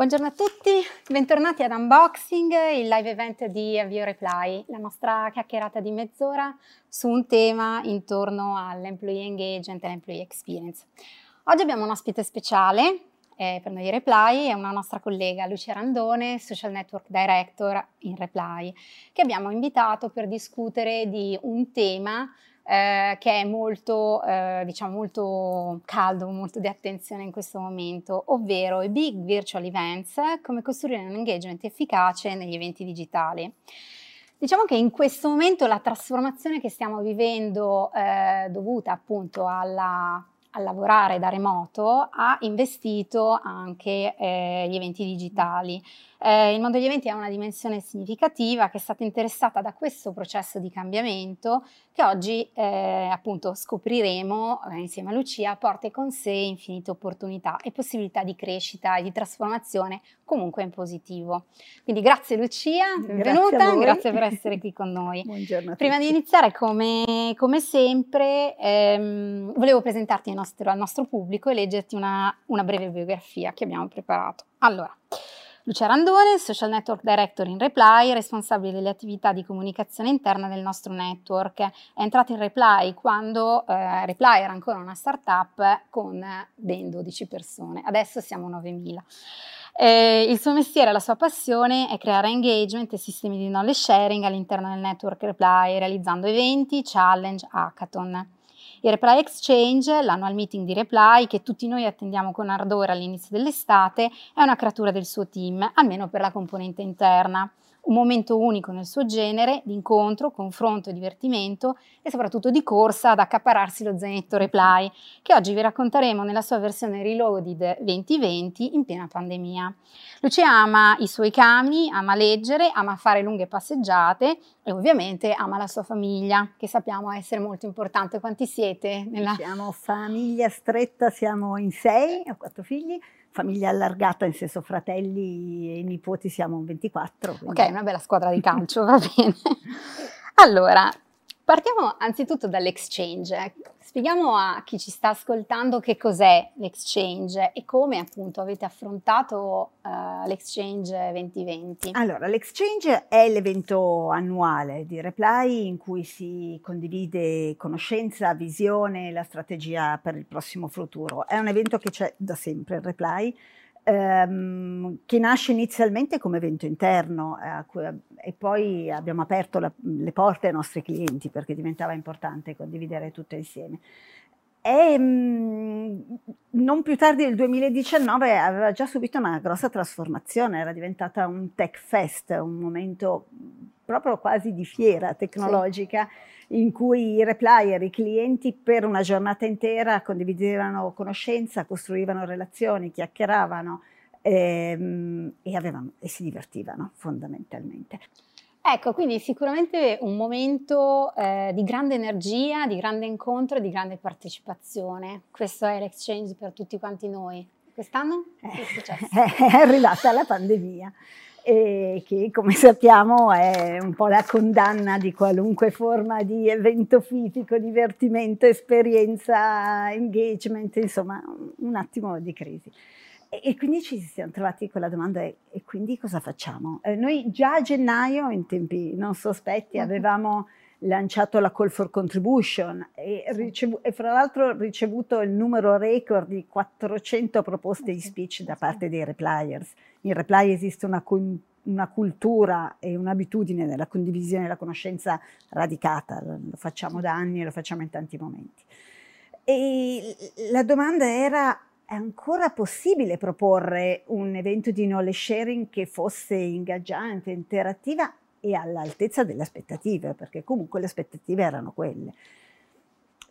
Buongiorno a tutti, bentornati ad Unboxing, il live event di Avio Reply, la nostra chiacchierata di mezz'ora su un tema intorno all'employee engagement e l'employee experience. Oggi abbiamo un ospite speciale eh, per noi Reply, è una nostra collega Lucia Randone, Social Network Director in Reply, che abbiamo invitato per discutere di un tema eh, che è molto, eh, diciamo, molto caldo, molto di attenzione in questo momento, ovvero i big virtual events, come costruire un engagement efficace negli eventi digitali. Diciamo che in questo momento la trasformazione che stiamo vivendo eh, dovuta appunto alla a lavorare da remoto ha investito anche eh, gli eventi digitali. Eh, il mondo degli eventi ha una dimensione significativa che è stata interessata da questo processo di cambiamento che oggi eh, appunto scopriremo eh, insieme a Lucia porta con sé infinite opportunità e possibilità di crescita e di trasformazione comunque in positivo. Quindi grazie Lucia, benvenuta, grazie, grazie per essere qui con noi. Buongiorno. Prima di iniziare come, come sempre ehm, volevo presentarti al nostro, al nostro, pubblico e leggerti una, una breve biografia che abbiamo preparato. Allora, Lucia Randone, Social Network Director in Reply, responsabile delle attività di comunicazione interna del nostro network. È entrata in Reply quando eh, Reply era ancora una startup con ben 12 persone, adesso siamo 9.000. Eh, il suo mestiere, la sua passione è creare engagement e sistemi di knowledge sharing all'interno del network Reply, realizzando eventi, challenge, hackathon. Il Reply Exchange, l'annual meeting di Reply, che tutti noi attendiamo con ardore all'inizio dell'estate, è una creatura del suo team, almeno per la componente interna un momento unico nel suo genere, di incontro, confronto divertimento e soprattutto di corsa ad accapararsi lo zainetto Reply, che oggi vi racconteremo nella sua versione Reloaded 2020 in piena pandemia. Lucia ama i suoi cani, ama leggere, ama fare lunghe passeggiate e ovviamente ama la sua famiglia, che sappiamo essere molto importante. Quanti siete? Nella... Siamo famiglia stretta, siamo in sei, ho quattro figli famiglia allargata, nel senso fratelli e nipoti siamo 24. Quindi. Ok, una bella squadra di calcio, va bene. Allora, partiamo anzitutto dall'exchange. Spieghiamo a chi ci sta ascoltando che cos'è l'exchange e come appunto avete affrontato uh, l'exchange 2020. Allora, l'exchange è l'evento annuale di Reply in cui si condivide conoscenza, visione, la strategia per il prossimo futuro. È un evento che c'è da sempre Reply ehm, che nasce inizialmente come evento interno eh, e poi abbiamo aperto la, le porte ai nostri clienti perché diventava importante condividere tutto insieme. E mh, mm, non più tardi del 2019 aveva già subito una grossa trasformazione, era diventata un tech fest, un momento proprio quasi di fiera tecnologica. Sì in cui i replier, i clienti per una giornata intera condividevano conoscenza, costruivano relazioni, chiacchieravano ehm, e, avevano, e si divertivano fondamentalmente. Ecco, quindi sicuramente un momento eh, di grande energia, di grande incontro e di grande partecipazione. Questo è l'exchange per tutti quanti noi. Quest'anno? Che è? È arrivata la pandemia e che come sappiamo è un po' la condanna di qualunque forma di evento fisico, divertimento, esperienza, engagement, insomma un attimo di crisi. E, e quindi ci siamo trovati con la domanda e, e quindi cosa facciamo? Eh, noi già a gennaio, in tempi non sospetti, mm-hmm. avevamo lanciato la Call for Contribution e, ricevu- e, fra l'altro ricevuto il numero record di 400 proposte di speech da parte dei repliers. In reply esiste una, una cultura e un'abitudine della condivisione della conoscenza radicata, lo facciamo da anni e lo facciamo in tanti momenti. E la domanda era è ancora possibile proporre un evento di knowledge sharing che fosse ingaggiante, interattiva e all'altezza delle aspettative, perché comunque le aspettative erano quelle.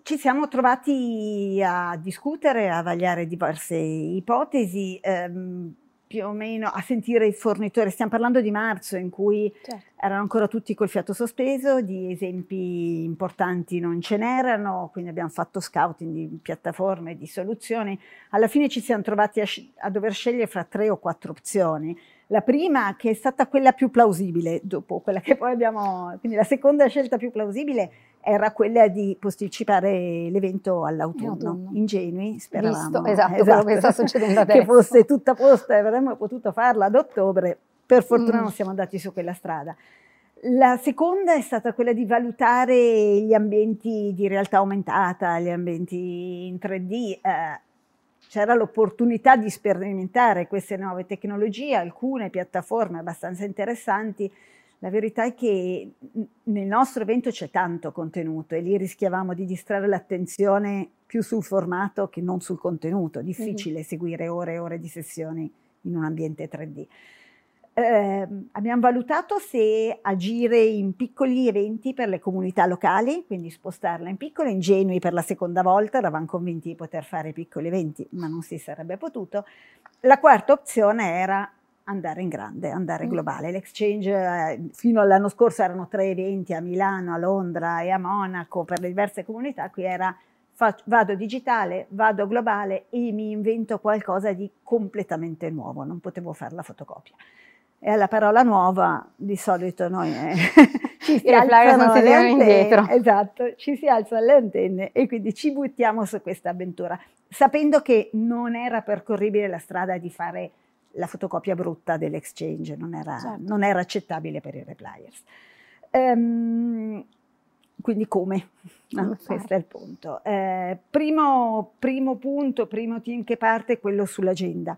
Ci siamo trovati a discutere, a vagliare diverse ipotesi, ehm, più o meno a sentire i fornitori. Stiamo parlando di marzo, in cui certo. erano ancora tutti col fiato sospeso, di esempi importanti non ce n'erano, quindi abbiamo fatto scouting di piattaforme, di soluzioni. Alla fine ci siamo trovati a, a dover scegliere fra tre o quattro opzioni la prima che è stata quella più plausibile, dopo quella che poi abbiamo, quindi la seconda scelta più plausibile era quella di posticipare l'evento all'autunno. Ingenui, speravamo. Visto, esatto, esatto, quello che sta succedendo adesso. che fosse tutta posta e avremmo potuto farla ad ottobre. Per fortuna mm. non siamo andati su quella strada. La seconda è stata quella di valutare gli ambienti di realtà aumentata, gli ambienti in 3D. Eh, c'era l'opportunità di sperimentare queste nuove tecnologie, alcune piattaforme abbastanza interessanti la verità è che nel nostro evento c'è tanto contenuto e lì rischiavamo di distrarre l'attenzione più sul formato che non sul contenuto. Difficile mm-hmm. seguire ore e ore di sessioni in un ambiente 3D. Eh, abbiamo valutato se agire in piccoli eventi per le comunità locali, quindi spostarla in piccole, ingenui per la seconda volta, eravamo convinti di poter fare piccoli eventi, ma non si sarebbe potuto. La quarta opzione era andare in grande, andare mm. globale. L'exchange eh, fino all'anno scorso erano tre eventi a Milano, a Londra e a Monaco per le diverse comunità, qui era vado digitale, vado globale e mi invento qualcosa di completamente nuovo, non potevo fare la fotocopia. E alla parola nuova di solito noi eh, ci si alzano le antenne, esatto, ci si alzano le antenne e quindi ci buttiamo su questa avventura, sapendo che non era percorribile la strada di fare la fotocopia brutta dell'exchange, non era, certo. non era accettabile per i repliers. Um, quindi come? No, questo è il punto. Eh, primo, primo, punto, primo team che parte è quello sull'agenda.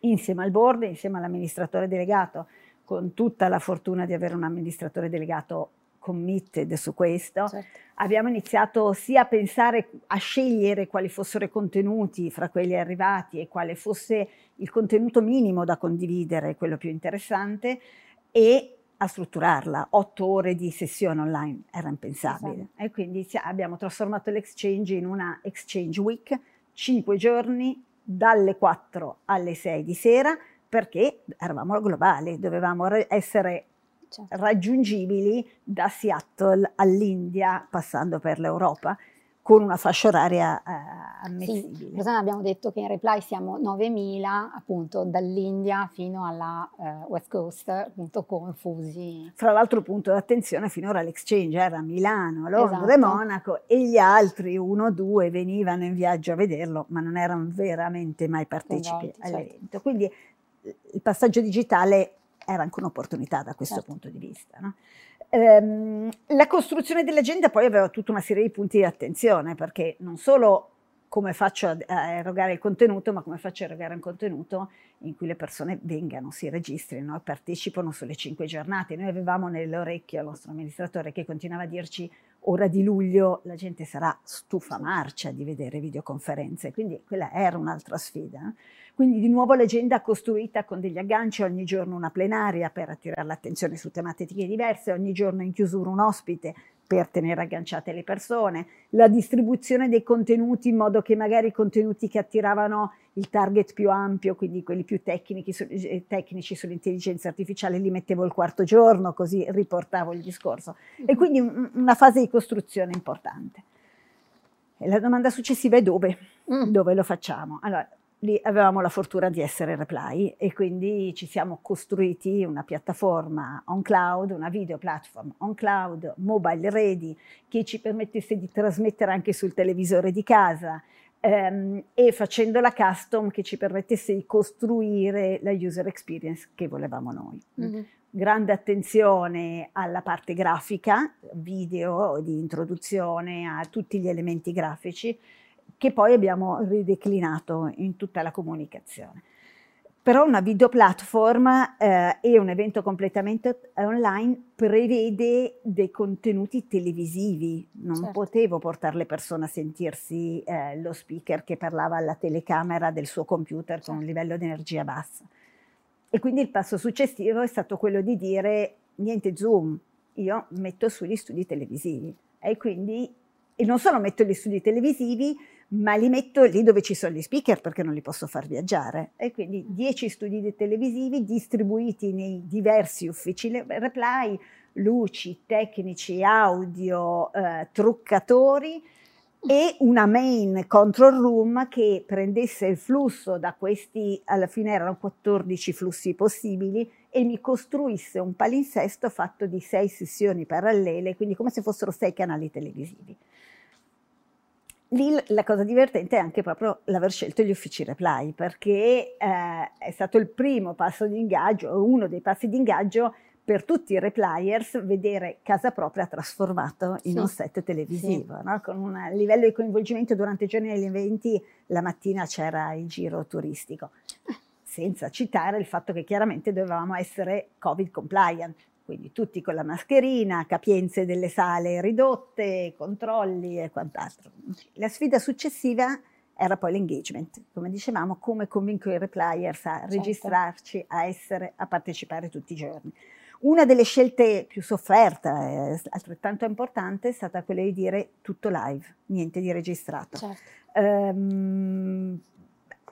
Insieme al board, insieme all'amministratore delegato, con tutta la fortuna di avere un amministratore delegato committed su questo, certo. abbiamo iniziato sia a pensare, a scegliere quali fossero i contenuti fra quelli arrivati e quale fosse il contenuto minimo da condividere, quello più interessante, e a strutturarla. Otto ore di sessione online era impensabile. Esatto. E quindi abbiamo trasformato l'exchange in una exchange week, cinque giorni dalle 4 alle 6 di sera, perché eravamo globali, dovevamo essere certo. raggiungibili da Seattle all'India, passando per l'Europa con una fascia oraria eh, ammissibile. Sì, abbiamo detto che in reply siamo 9.000 appunto dall'India fino alla eh, West Coast, appunto confusi. Fra l'altro punto d'attenzione finora l'exchange era a Milano, Londra esatto. e Monaco e gli altri uno o due venivano in viaggio a vederlo ma non erano veramente mai partecipi esatto, all'evento. Certo. Quindi il passaggio digitale era anche un'opportunità da questo certo. punto di vista. No? Ehm, la costruzione dell'agenda poi aveva tutta una serie di punti di attenzione, perché non solo come faccio a, a erogare il contenuto, ma come faccio a erogare un contenuto in cui le persone vengano, si registrino e partecipano sulle cinque giornate. Noi avevamo nell'orecchio il nostro amministratore che continuava a dirci ora di luglio la gente sarà stufa marcia di vedere videoconferenze, quindi quella era un'altra sfida. Quindi di nuovo l'agenda costruita con degli agganci, ogni giorno una plenaria per attirare l'attenzione su tematiche diverse, ogni giorno in chiusura un ospite per tenere agganciate le persone, la distribuzione dei contenuti in modo che magari i contenuti che attiravano il target più ampio, quindi quelli più tecnici, eh, tecnici sull'intelligenza artificiale, li mettevo il quarto giorno, così riportavo il discorso. E mhm. quindi una fase di costruzione importante. E la domanda successiva è dove? Mm. Dove lo facciamo? Allora, lì avevamo la fortuna di essere Reply e quindi ci siamo costruiti una piattaforma on cloud, una video platform on cloud, mobile ready, che ci permettesse di trasmettere anche sul televisore di casa ehm, e facendo la custom che ci permettesse di costruire la user experience che volevamo noi. Mm-hmm. Grande attenzione alla parte grafica, video di introduzione, a tutti gli elementi grafici che poi abbiamo rideclinato in tutta la comunicazione. Però una video platform eh, e un evento completamente online prevede dei contenuti televisivi, non certo. potevo portare le persone a sentirsi eh, lo speaker che parlava alla telecamera del suo computer certo. con un certo. livello di energia bassa. E quindi il passo successivo è stato quello di dire niente Zoom, io metto sugli studi televisivi e quindi e non solo metto gli studi televisivi, ma li metto lì dove ci sono gli speaker perché non li posso far viaggiare. E quindi 10 studi televisivi distribuiti nei diversi uffici reply, luci, tecnici, audio, eh, truccatori, e una main control room che prendesse il flusso da questi, alla fine erano 14 flussi possibili, e mi costruisse un palinsesto fatto di sei sessioni parallele, quindi come se fossero sei canali televisivi. Lì la cosa divertente è anche proprio l'aver scelto gli uffici reply, perché eh, è stato il primo passo di ingaggio, uno dei passi di ingaggio per tutti i repliers vedere casa propria trasformato in sì. un set televisivo, sì. no? con un livello di coinvolgimento durante i giorni degli eventi, la mattina c'era il giro turistico, senza citare il fatto che chiaramente dovevamo essere covid compliant, quindi tutti con la mascherina, capienze delle sale ridotte, controlli e quant'altro. La sfida successiva era poi l'engagement, come dicevamo, come convinco i repliers a certo. registrarci, a essere, a partecipare tutti i giorni. Una delle scelte più sofferte, eh, altrettanto importante, è stata quella di dire tutto live, niente di registrato. Certo. Um,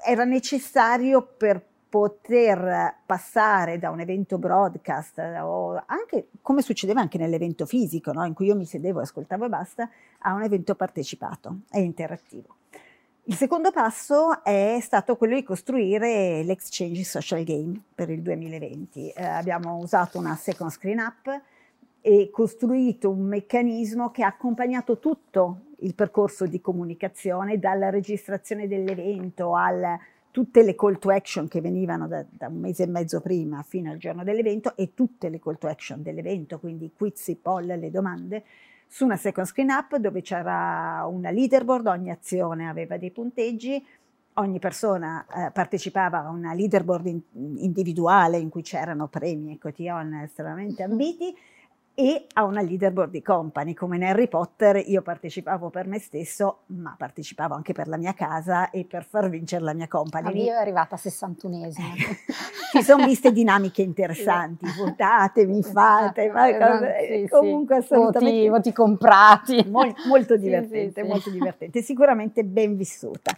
era necessario per poter passare da un evento broadcast o anche come succedeva anche nell'evento fisico, no? in cui io mi sedevo, ascoltavo e basta, a un evento partecipato e interattivo. Il secondo passo è stato quello di costruire l'Exchange Social Game per il 2020. Eh, abbiamo usato una second screen app e costruito un meccanismo che ha accompagnato tutto il percorso di comunicazione, dalla registrazione dell'evento a tutte le call to action che venivano da, da, un mese e mezzo prima fino al giorno dell'evento e tutte le call to action dell'evento, quindi quiz, poll, le domande, su una second screen app dove c'era una leaderboard, ogni azione aveva dei punteggi, ogni persona eh, partecipava a una leaderboard in, individuale in cui c'erano premi e cotillon estremamente ambiti e a una leaderboard di company, come in Harry Potter io partecipavo per me stesso, ma partecipavo anche per la mia casa e per far vincere la mia company. Ah, io è arrivata a 61esima. Ci sono viste dinamiche interessanti, votatemi, fate, ma sì, comunque sì. assolutamente... Voti, voti comprati. Mol, molto divertente, sì, molto divertente, sicuramente ben vissuta.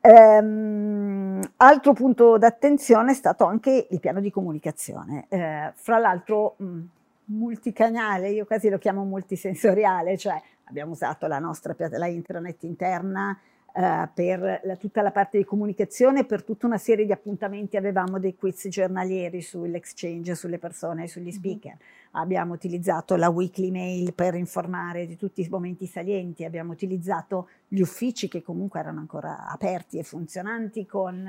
Um, altro punto d'attenzione è stato anche il piano di comunicazione. Uh, fra l'altro... Mh, multicanale, io quasi lo chiamo multisensoriale, cioè abbiamo usato la nostra la intranet interna eh, per la, tutta la parte di comunicazione, per tutta una serie di appuntamenti avevamo dei quiz giornalieri sull'exchange, sulle persone, sugli speaker. Mm-hmm. Abbiamo utilizzato la weekly mail per informare di tutti i momenti salienti, abbiamo utilizzato gli uffici che comunque erano ancora aperti e funzionanti con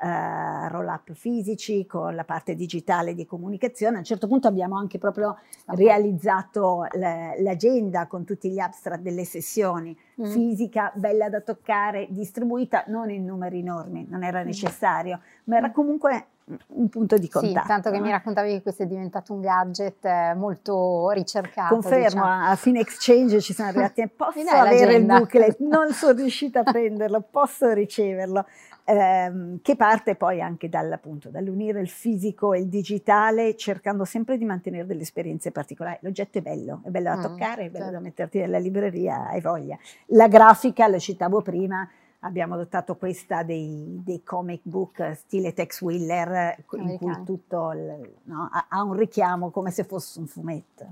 eh, roll-up fisici, con la parte digitale di comunicazione. A un certo punto abbiamo anche proprio realizzato l'agenda con tutti gli abstract delle sessioni, mm. fisica, bella da toccare, distribuita non in numeri enormi, non era mm. necessario, ma era comunque un punto di contatto. Sì, tanto che mi raccontavi che questo è diventato un gadget eh, molto ricercato. Confermo, diciamo. a fine exchange ci sono arrivati, posso avere il booklet, non sono riuscita a prenderlo, posso riceverlo ehm, che parte poi anche dall'appunto, dall'unire il fisico e il digitale, cercando sempre di mantenere delle esperienze particolari. L'oggetto è bello, è bello da mm, toccare, è bello certo. da metterti nella libreria, hai voglia. La grafica, lo citavo prima, abbiamo adottato questa dei, dei, comic book stile Tex Willer, in cui tutto il, no, ha, un richiamo come se fosse un fumetto.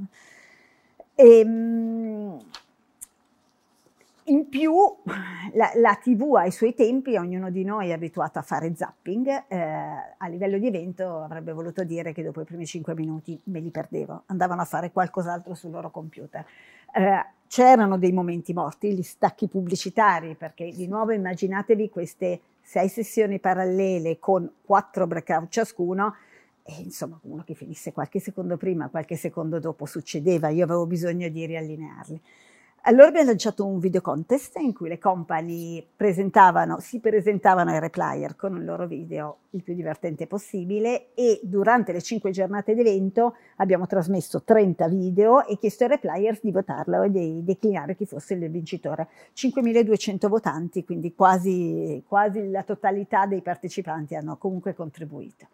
E, ehm, in più la, la, TV ai suoi tempi, ognuno di noi è abituato a fare zapping, eh, a livello di evento avrebbe voluto dire che dopo i primi cinque minuti me li perdevo, andavano a fare qualcos'altro sul loro computer. Eh, c'erano dei momenti morti, gli stacchi pubblicitari, perché di nuovo immaginatevi queste sei sessioni parallele con quattro breakout ciascuno, e insomma uno che finisse qualche secondo prima, qualche secondo dopo succedeva, io avevo bisogno di riallinearli. Allora abbiamo lanciato un video contest in cui le company presentavano, si presentavano ai replier con il loro video il più divertente possibile e durante le cinque giornate d'evento abbiamo trasmesso 30 video e chiesto ai repliers di votarlo e di declinare chi fosse il vincitore. 5.200 votanti, quindi quasi, quasi la totalità dei partecipanti hanno comunque contribuito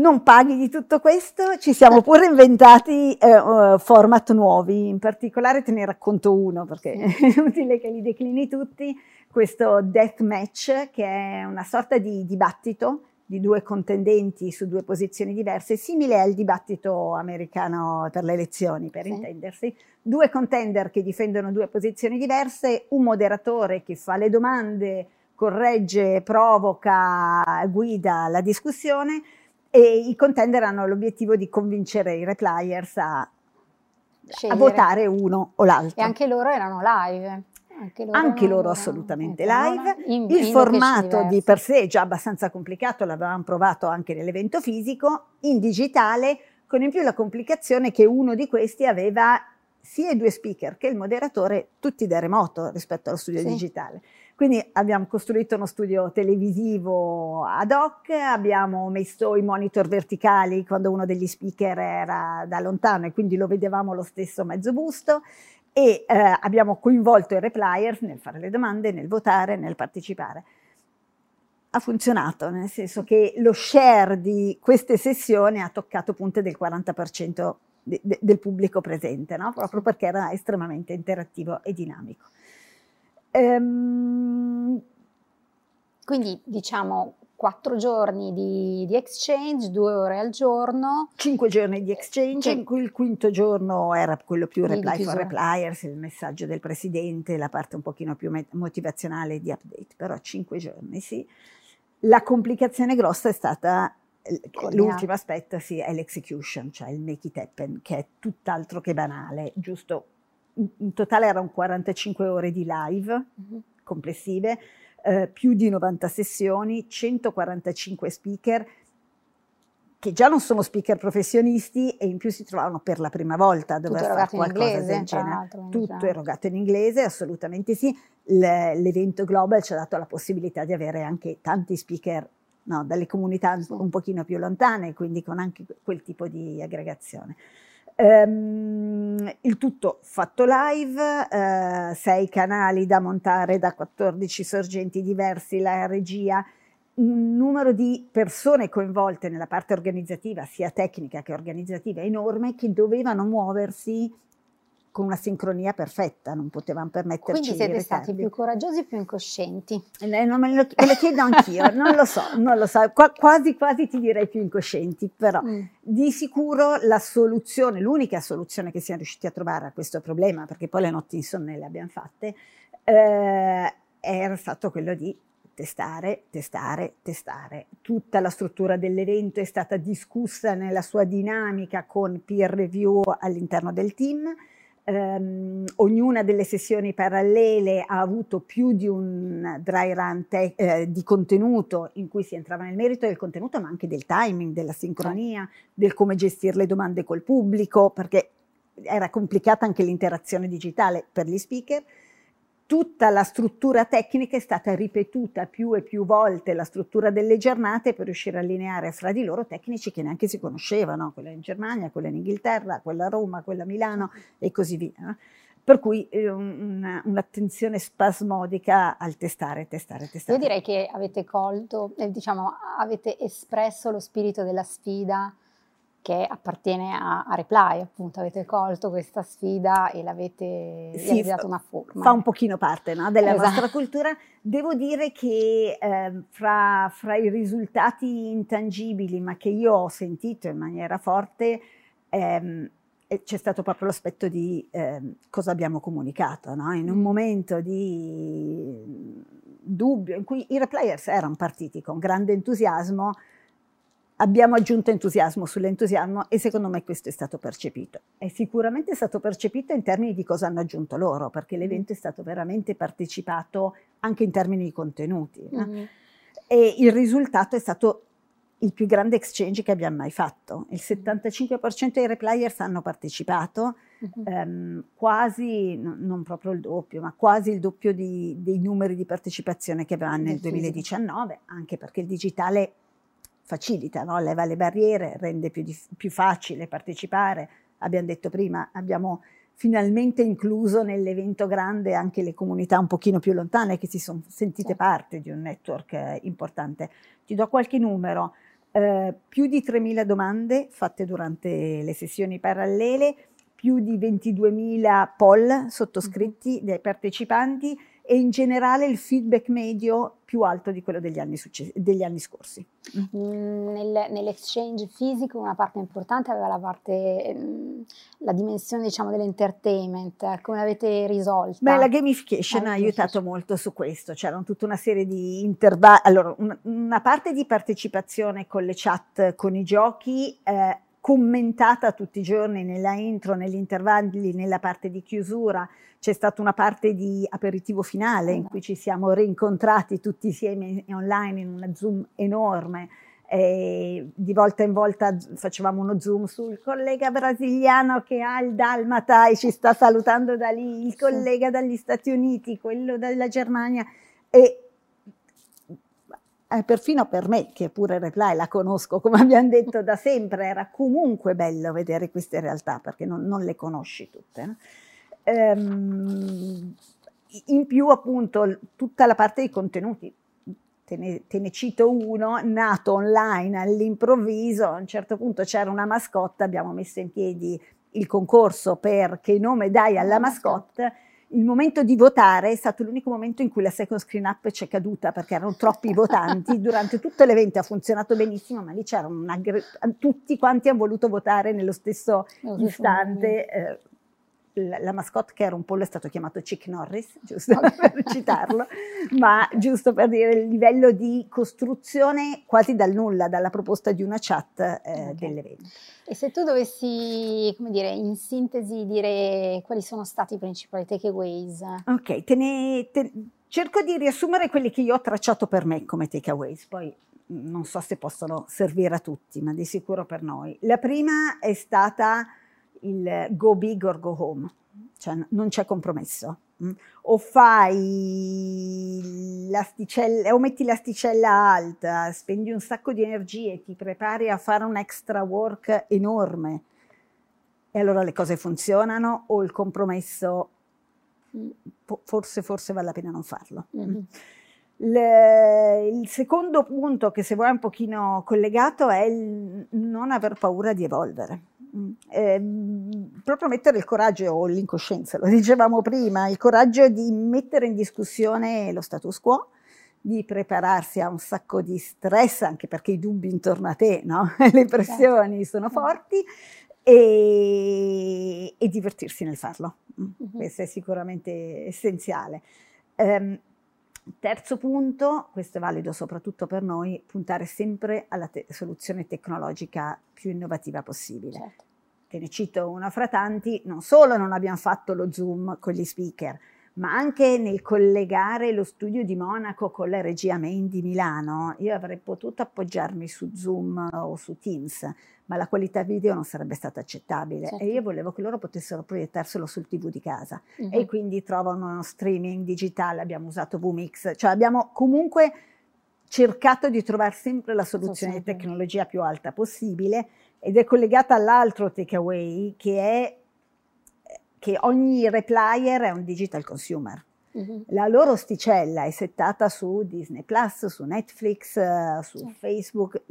non paghi di tutto questo, ci siamo pure inventati eh, format nuovi, in particolare te ne racconto uno perché è utile che li declini tutti, questo death match che è una sorta di dibattito di due contendenti su due posizioni diverse, simile al dibattito americano per le elezioni, per sì. intendersi. Due contender che difendono due posizioni diverse, un moderatore che fa le domande, corregge, provoca, guida la discussione e i contender hanno l'obiettivo di convincere i repliers a, a votare uno o l'altro. E anche loro erano live. Anche loro, anche loro assolutamente live. In, il in formato di per sé è già abbastanza complicato, l'avevamo provato anche nell'evento fisico, in digitale, con in più la complicazione che uno di questi aveva sia i due speaker che il moderatore tutti da remoto rispetto allo studio sì. digitale. Quindi abbiamo costruito uno studio televisivo ad hoc, abbiamo messo i monitor verticali quando uno degli speaker era da lontano e quindi lo vedevamo lo stesso mezzo busto e eh, abbiamo coinvolto i repliers nel fare le domande, nel votare, nel partecipare. Ha funzionato, nel senso che lo share di queste sessioni ha toccato punte del 40% de- de- del pubblico presente, no? proprio perché era estremamente interattivo e dinamico. Ehm... Quindi diciamo quattro giorni di, di, exchange, due ore al giorno. Cinque giorni di exchange, in cui il quinto giorno era quello più reply for repliers, il messaggio del presidente, la parte un pochino più motivazionale di update, però cinque giorni sì. La complicazione grossa è stata l'ultimo aspetto, sì, è l'execution, cioè il make it happen, che è tutt'altro che banale, giusto in totale erano 45 ore di live uh-huh. complessive, eh, più di 90 sessioni, 145 speaker che già non sono speaker professionisti e in più si trovavano per la prima volta a dover fare qualcosa inglese, del genere. Tutto erogato in inglese, assolutamente sì. l'evento Global ci ha dato la possibilità di avere anche tanti speaker no, dalle comunità sì. un pochino più lontane, quindi con anche quel tipo di aggregazione. Um, il tutto fatto live, uh, sei canali da montare da 14 sorgenti diversi, la regia, un numero di persone coinvolte nella parte organizzativa, sia tecnica che organizzativa, enorme, che dovevano muoversi con una sincronia perfetta, non potevamo permetterci Quindi siete stati più coraggiosi e più incoscienti? Eh, non me, lo, me lo chiedo anch'io, non lo so, non lo so, Qu- quasi quasi ti direi più incoscienti, però mm. di sicuro la soluzione, l'unica soluzione che siamo riusciti a trovare a questo problema, perché poi le notti insonne le abbiamo fatte, eh, era stato quello di testare, testare, testare. Tutta la struttura dell'evento è stata discussa nella sua dinamica con peer review all'interno del team, ehm, ognuna delle sessioni parallele ha avuto più di un dry run te- eh, di contenuto in cui si entrava nel merito del contenuto, ma anche del timing, della sincronia, del come gestire le domande col pubblico, perché era complicata anche l'interazione digitale per gli speaker tutta la struttura tecnica è stata ripetuta più e più volte, la struttura delle giornate per riuscire a allineare fra di loro tecnici che neanche si conoscevano, quella in Germania, quella in Inghilterra, quella a Roma, quella a Milano e così via. Per cui eh, un, un'attenzione spasmodica al testare, testare, testare. Io direi che avete colto, eh, diciamo, avete espresso lo spirito della sfida che appartiene a, a, Reply, appunto avete colto questa sfida e l'avete sì, dato una forma. Fa un pochino parte no, della esatto. vostra cultura. Devo dire che eh, fra, fra, i risultati intangibili, ma che io ho sentito in maniera forte, ehm, c'è stato proprio l'aspetto di eh, cosa abbiamo comunicato, no? in un mm. momento di dubbio in cui i replayers erano partiti con grande entusiasmo, abbiamo aggiunto entusiasmo sull'entusiasmo e secondo me questo è stato percepito. È sicuramente stato percepito in termini di cosa hanno aggiunto loro, perché mm. l'evento è stato veramente partecipato anche in termini di contenuti. Mm-hmm. E il risultato è stato il più grande exchange che abbiamo mai fatto. Il 75% dei replayers hanno partecipato, mm-hmm. ehm, quasi, no, non proprio il doppio, ma quasi il doppio di, dei numeri di partecipazione che avevamo nel 2019, anche perché il digitale facilita, no? leva le barriere, rende più, più facile partecipare. Abbiamo detto prima, abbiamo finalmente incluso nell'evento grande anche le comunità un pochino più lontane che si sono sentite parte di un network eh, importante. Ti do qualche numero, eh, più di 3.000 domande fatte durante le sessioni parallele, più di 22.000 poll sottoscritti mm-hmm. dai partecipanti e in generale il feedback medio più alto di quello degli anni, successi, degli anni scorsi. Mm, nel, nell'exchange fisico una parte importante aveva la, parte, mm, la dimensione diciamo, dell'entertainment, come l'avete risolta? Beh, la gamification ha aiutato molto su questo, c'erano tutta una serie di intervalli, allora una, una, parte di partecipazione con le chat, con i giochi, eh, commentata tutti i giorni nella intro, negli intervalli, nella parte di chiusura, c'è stata una parte di aperitivo finale in cui ci siamo rincontrati tutti insieme online in una Zoom enorme. E di volta in volta facevamo uno zoom sul collega brasiliano che ha il dalmata e ci sta salutando da lì, il collega dagli Stati Uniti, quello dalla Germania e eh, perfino per me, che pure Reply la conosco, come abbiamo detto da sempre, era comunque bello vedere queste realtà perché non, non le conosci tutte. No? Ehm, in più appunto tutta la parte dei contenuti, te ne, te ne, cito uno, nato online all'improvviso, a un certo punto c'era una mascotte, abbiamo messo in piedi il concorso per che nome dai alla mascotte, il momento di votare è stato l'unico momento in cui la second screen up c'è caduta perché erano troppi votanti, durante tutto l'evento ha funzionato benissimo, ma lì c'erano tutti quanti hanno voluto votare nello stesso istante. Eh, la, mascotte che era un pollo è stato chiamato Chick Norris, giusto per citarlo, ma giusto per dire il livello di costruzione quasi dal nulla, dalla proposta di una chat eh, okay. dell'evento. E se tu dovessi, come dire, in sintesi dire quali sono stati i principali takeaways? Ok, te ne, te, cerco di riassumere quelli che io ho tracciato per me come takeaways, poi non so se possono servire a tutti, ma di sicuro per noi. La prima è stata il go big or go home, cioè non c'è compromesso. Mm? O fai l'asticella, o metti l'asticella alta, spendi un sacco di energie, ti prepari a fare un extra work enorme e allora le cose funzionano o il compromesso forse, forse vale la pena non farlo. Mm-hmm. Le, il secondo punto che se vuoi è un pochino collegato è il non aver paura di evolvere. Eh, proprio mettere il coraggio o l'incoscienza, lo dicevamo prima, il coraggio di mettere in discussione lo status quo, di prepararsi a un sacco di stress, anche perché i dubbi intorno a te, no? le pressioni sono forti, e, e divertirsi nel farlo. Mm-hmm. Questo è sicuramente essenziale. Um, Terzo punto, questo è valido soprattutto per noi, puntare sempre alla te- soluzione tecnologica più innovativa possibile. Certo. Te ne cito una fra tanti, non solo non abbiamo fatto lo Zoom con gli speaker, ma anche nel collegare lo studio di Monaco con la regia main di Milano, io avrei potuto appoggiarmi su Zoom o su Teams, ma la qualità video non sarebbe stata accettabile certo. e io volevo che loro potessero proiettarselo sul TV di casa uh-huh. e quindi trovano uno streaming digitale, abbiamo usato VMix, cioè abbiamo comunque cercato di trovare sempre la soluzione di tecnologia più alta possibile ed è collegata all'altro takeaway che è che ogni replier è un digital consumer. Uh-huh. La loro sticella è settata su Disney Plus, su Netflix, uh, su certo. Facebook,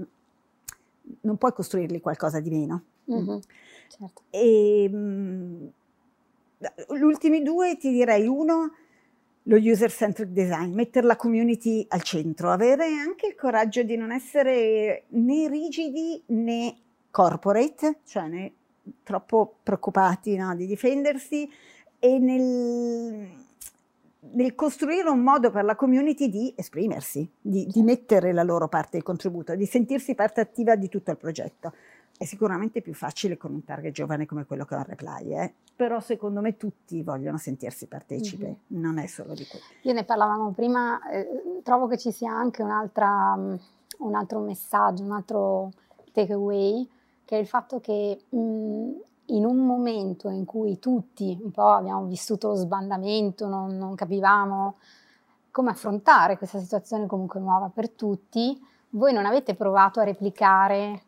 non puoi costruirgli qualcosa di meno. Mm-hmm. Certo. E, um, gli ultimi due ti direi uno, lo user centric design, mettere la community al centro, avere anche il coraggio di non essere né rigidi né corporate, cioè né troppo preoccupati no, di difendersi e nel nel costruire un modo per la community di esprimersi, di, di, mettere la loro parte di contributo, di sentirsi parte attiva di tutto il progetto. È sicuramente più facile con un target giovane come quello che ha Reply, eh? però secondo me tutti vogliono sentirsi partecipi, mm-hmm. non è solo di quello. Io ne parlavamo prima, eh, trovo che ci sia anche un altro messaggio, un altro takeaway, che è il fatto che mh, in un momento in cui tutti un po' abbiamo vissuto lo sbandamento, non, non capivamo come affrontare questa situazione comunque nuova per tutti, voi non avete provato a replicare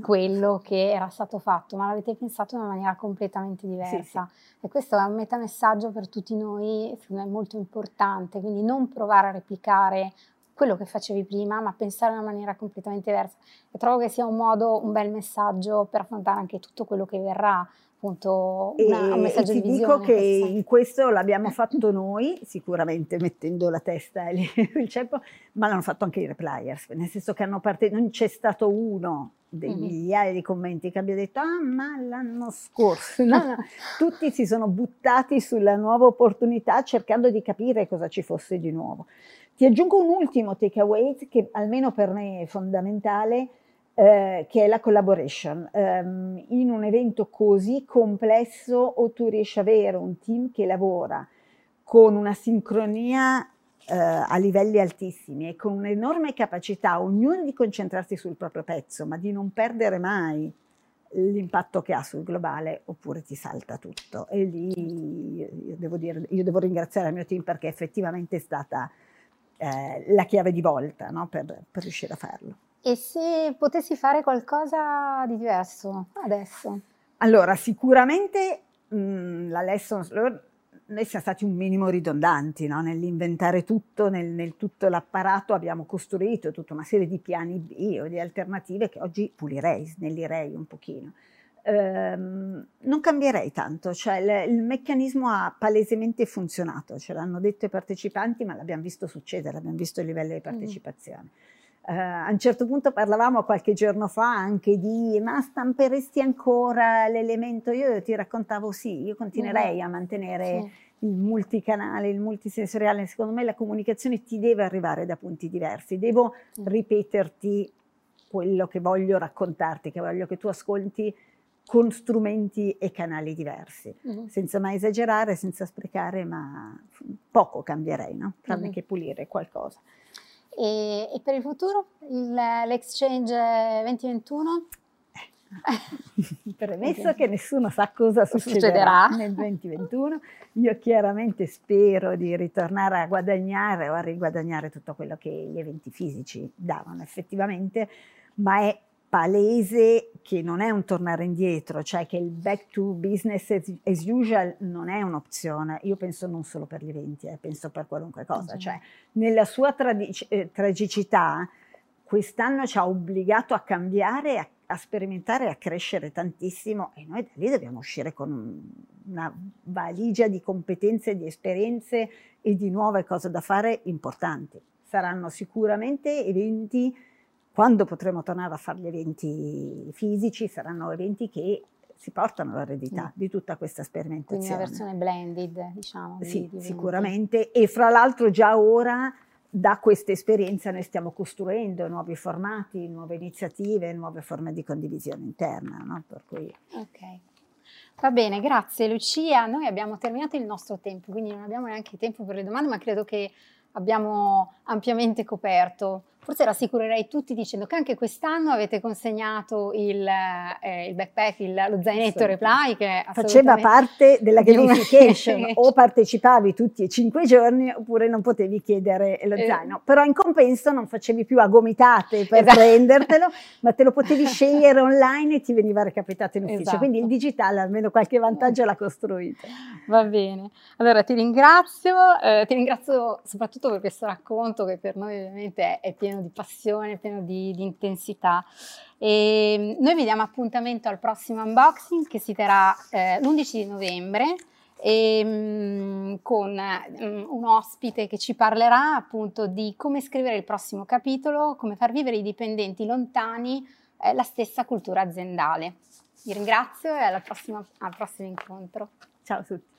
quello che era stato fatto, ma l'avete pensato in una maniera completamente diversa. Sì, sì. E questo è un metamessaggio per tutti noi, secondo me molto importante, quindi non provare a replicare quello che facevi prima, ma pensare in una maniera completamente diversa. E trovo che sia un modo, un bel messaggio per affrontare anche tutto quello che verrà, appunto una, un messaggio e di visione. dico che in questo l'abbiamo fatto noi, sicuramente mettendo la testa e il ceppo, ma l'hanno fatto anche i repliers, nel senso che hanno partito, non c'è stato uno dei mm-hmm. migliaia di commenti che abbia detto ah ma l'anno scorso, no, no. tutti si sono buttati sulla nuova opportunità cercando di capire cosa ci fosse di nuovo. Ti aggiungo un ultimo takeaway che almeno per me è fondamentale, eh, che è la collaboration. Um, in un evento così complesso o tu riesci ad avere un team che lavora con una sincronia eh, a livelli altissimi e con un'enorme capacità, ognuno di concentrarsi sul proprio pezzo, ma di non perdere mai l'impatto che ha sul globale, oppure ti salta tutto. E lì io devo, dire, io devo ringraziare il mio team perché effettivamente è stata eh, la chiave di volta no? per, per riuscire a farlo. E se potessi fare qualcosa di diverso adesso? Allora, sicuramente mh, la lessons learned noi siamo stati un minimo ridondanti no? nell'inventare tutto, nel, nel, tutto l'apparato abbiamo costruito tutta una serie di piani B o di alternative che oggi pulirei, snellirei un pochino. Ehm, non cambierei tanto, cioè il, il, meccanismo ha palesemente funzionato, ce l'hanno detto i partecipanti ma l'abbiamo visto succedere, abbiamo visto il livello di partecipazione. Mm. Uh, a un certo punto parlavamo qualche giorno fa anche di ma stamperesti ancora l'elemento, io ti raccontavo sì, io continuerei a mantenere sì. il multicanale, il multisensoriale, secondo me la comunicazione ti deve arrivare da punti diversi, devo sì. ripeterti quello che voglio raccontarti, che voglio che tu ascolti con strumenti e canali diversi, mm-hmm. senza mai esagerare, senza sprecare, ma poco cambierei, no? tranne mm-hmm. che pulire qualcosa. E, e per il futuro, il, l'exchange 2021? Premesso che nessuno sa cosa succederà, succederà, nel 2021, io chiaramente spero di ritornare a guadagnare o a riguadagnare tutto quello che gli eventi fisici davano effettivamente, ma è palese che non è un tornare indietro, cioè che il back to business as usual non è un'opzione. Io penso non solo per gli eventi, eh, penso per qualunque cosa. Cioè, nella sua tradic- eh, tragicità, quest'anno ci ha obbligato a cambiare, a, a sperimentare, a crescere tantissimo e noi da lì dobbiamo uscire con una valigia di competenze, di esperienze e di nuove cose da fare importanti. Saranno sicuramente eventi quando potremo tornare a fare gli eventi fisici, saranno eventi che si portano l'eredità mm. di tutta questa sperimentazione. Quindi una versione blended, diciamo. Sì, di, sicuramente. E fra l'altro già ora da questa esperienza noi stiamo costruendo nuovi formati, nuove iniziative, nuove forme di condivisione interna. No? Cui... Ok. Va bene, grazie Lucia. Noi abbiamo terminato il nostro tempo, quindi non abbiamo neanche tempo per le domande, ma credo che abbiamo ampiamente coperto forse rassicurerei tutti dicendo che anche quest'anno avete consegnato il, eh, il backpack, il, lo zainetto sì. reply che faceva parte della gamification o partecipavi tutti e cinque giorni oppure non potevi chiedere lo eh. zaino, però in compenso non facevi più a gomitate per esatto. prendertelo, ma te lo potevi scegliere online e ti veniva recapitato in ufficio, esatto. quindi il digitale almeno qualche vantaggio l'ha costruito. Va bene, allora ti ringrazio, eh, ti ringrazio soprattutto per questo racconto che per noi ovviamente è pieno pieno di passione, pieno di, di intensità. E noi vi diamo appuntamento al prossimo unboxing che si terrà eh, l'11 di novembre e, mm, con mh, mm, un ospite che ci parlerà appunto di come scrivere il prossimo capitolo, come far vivere i dipendenti lontani eh, la stessa cultura aziendale. Vi ringrazio e alla prossima, al prossimo incontro. Ciao a tutti.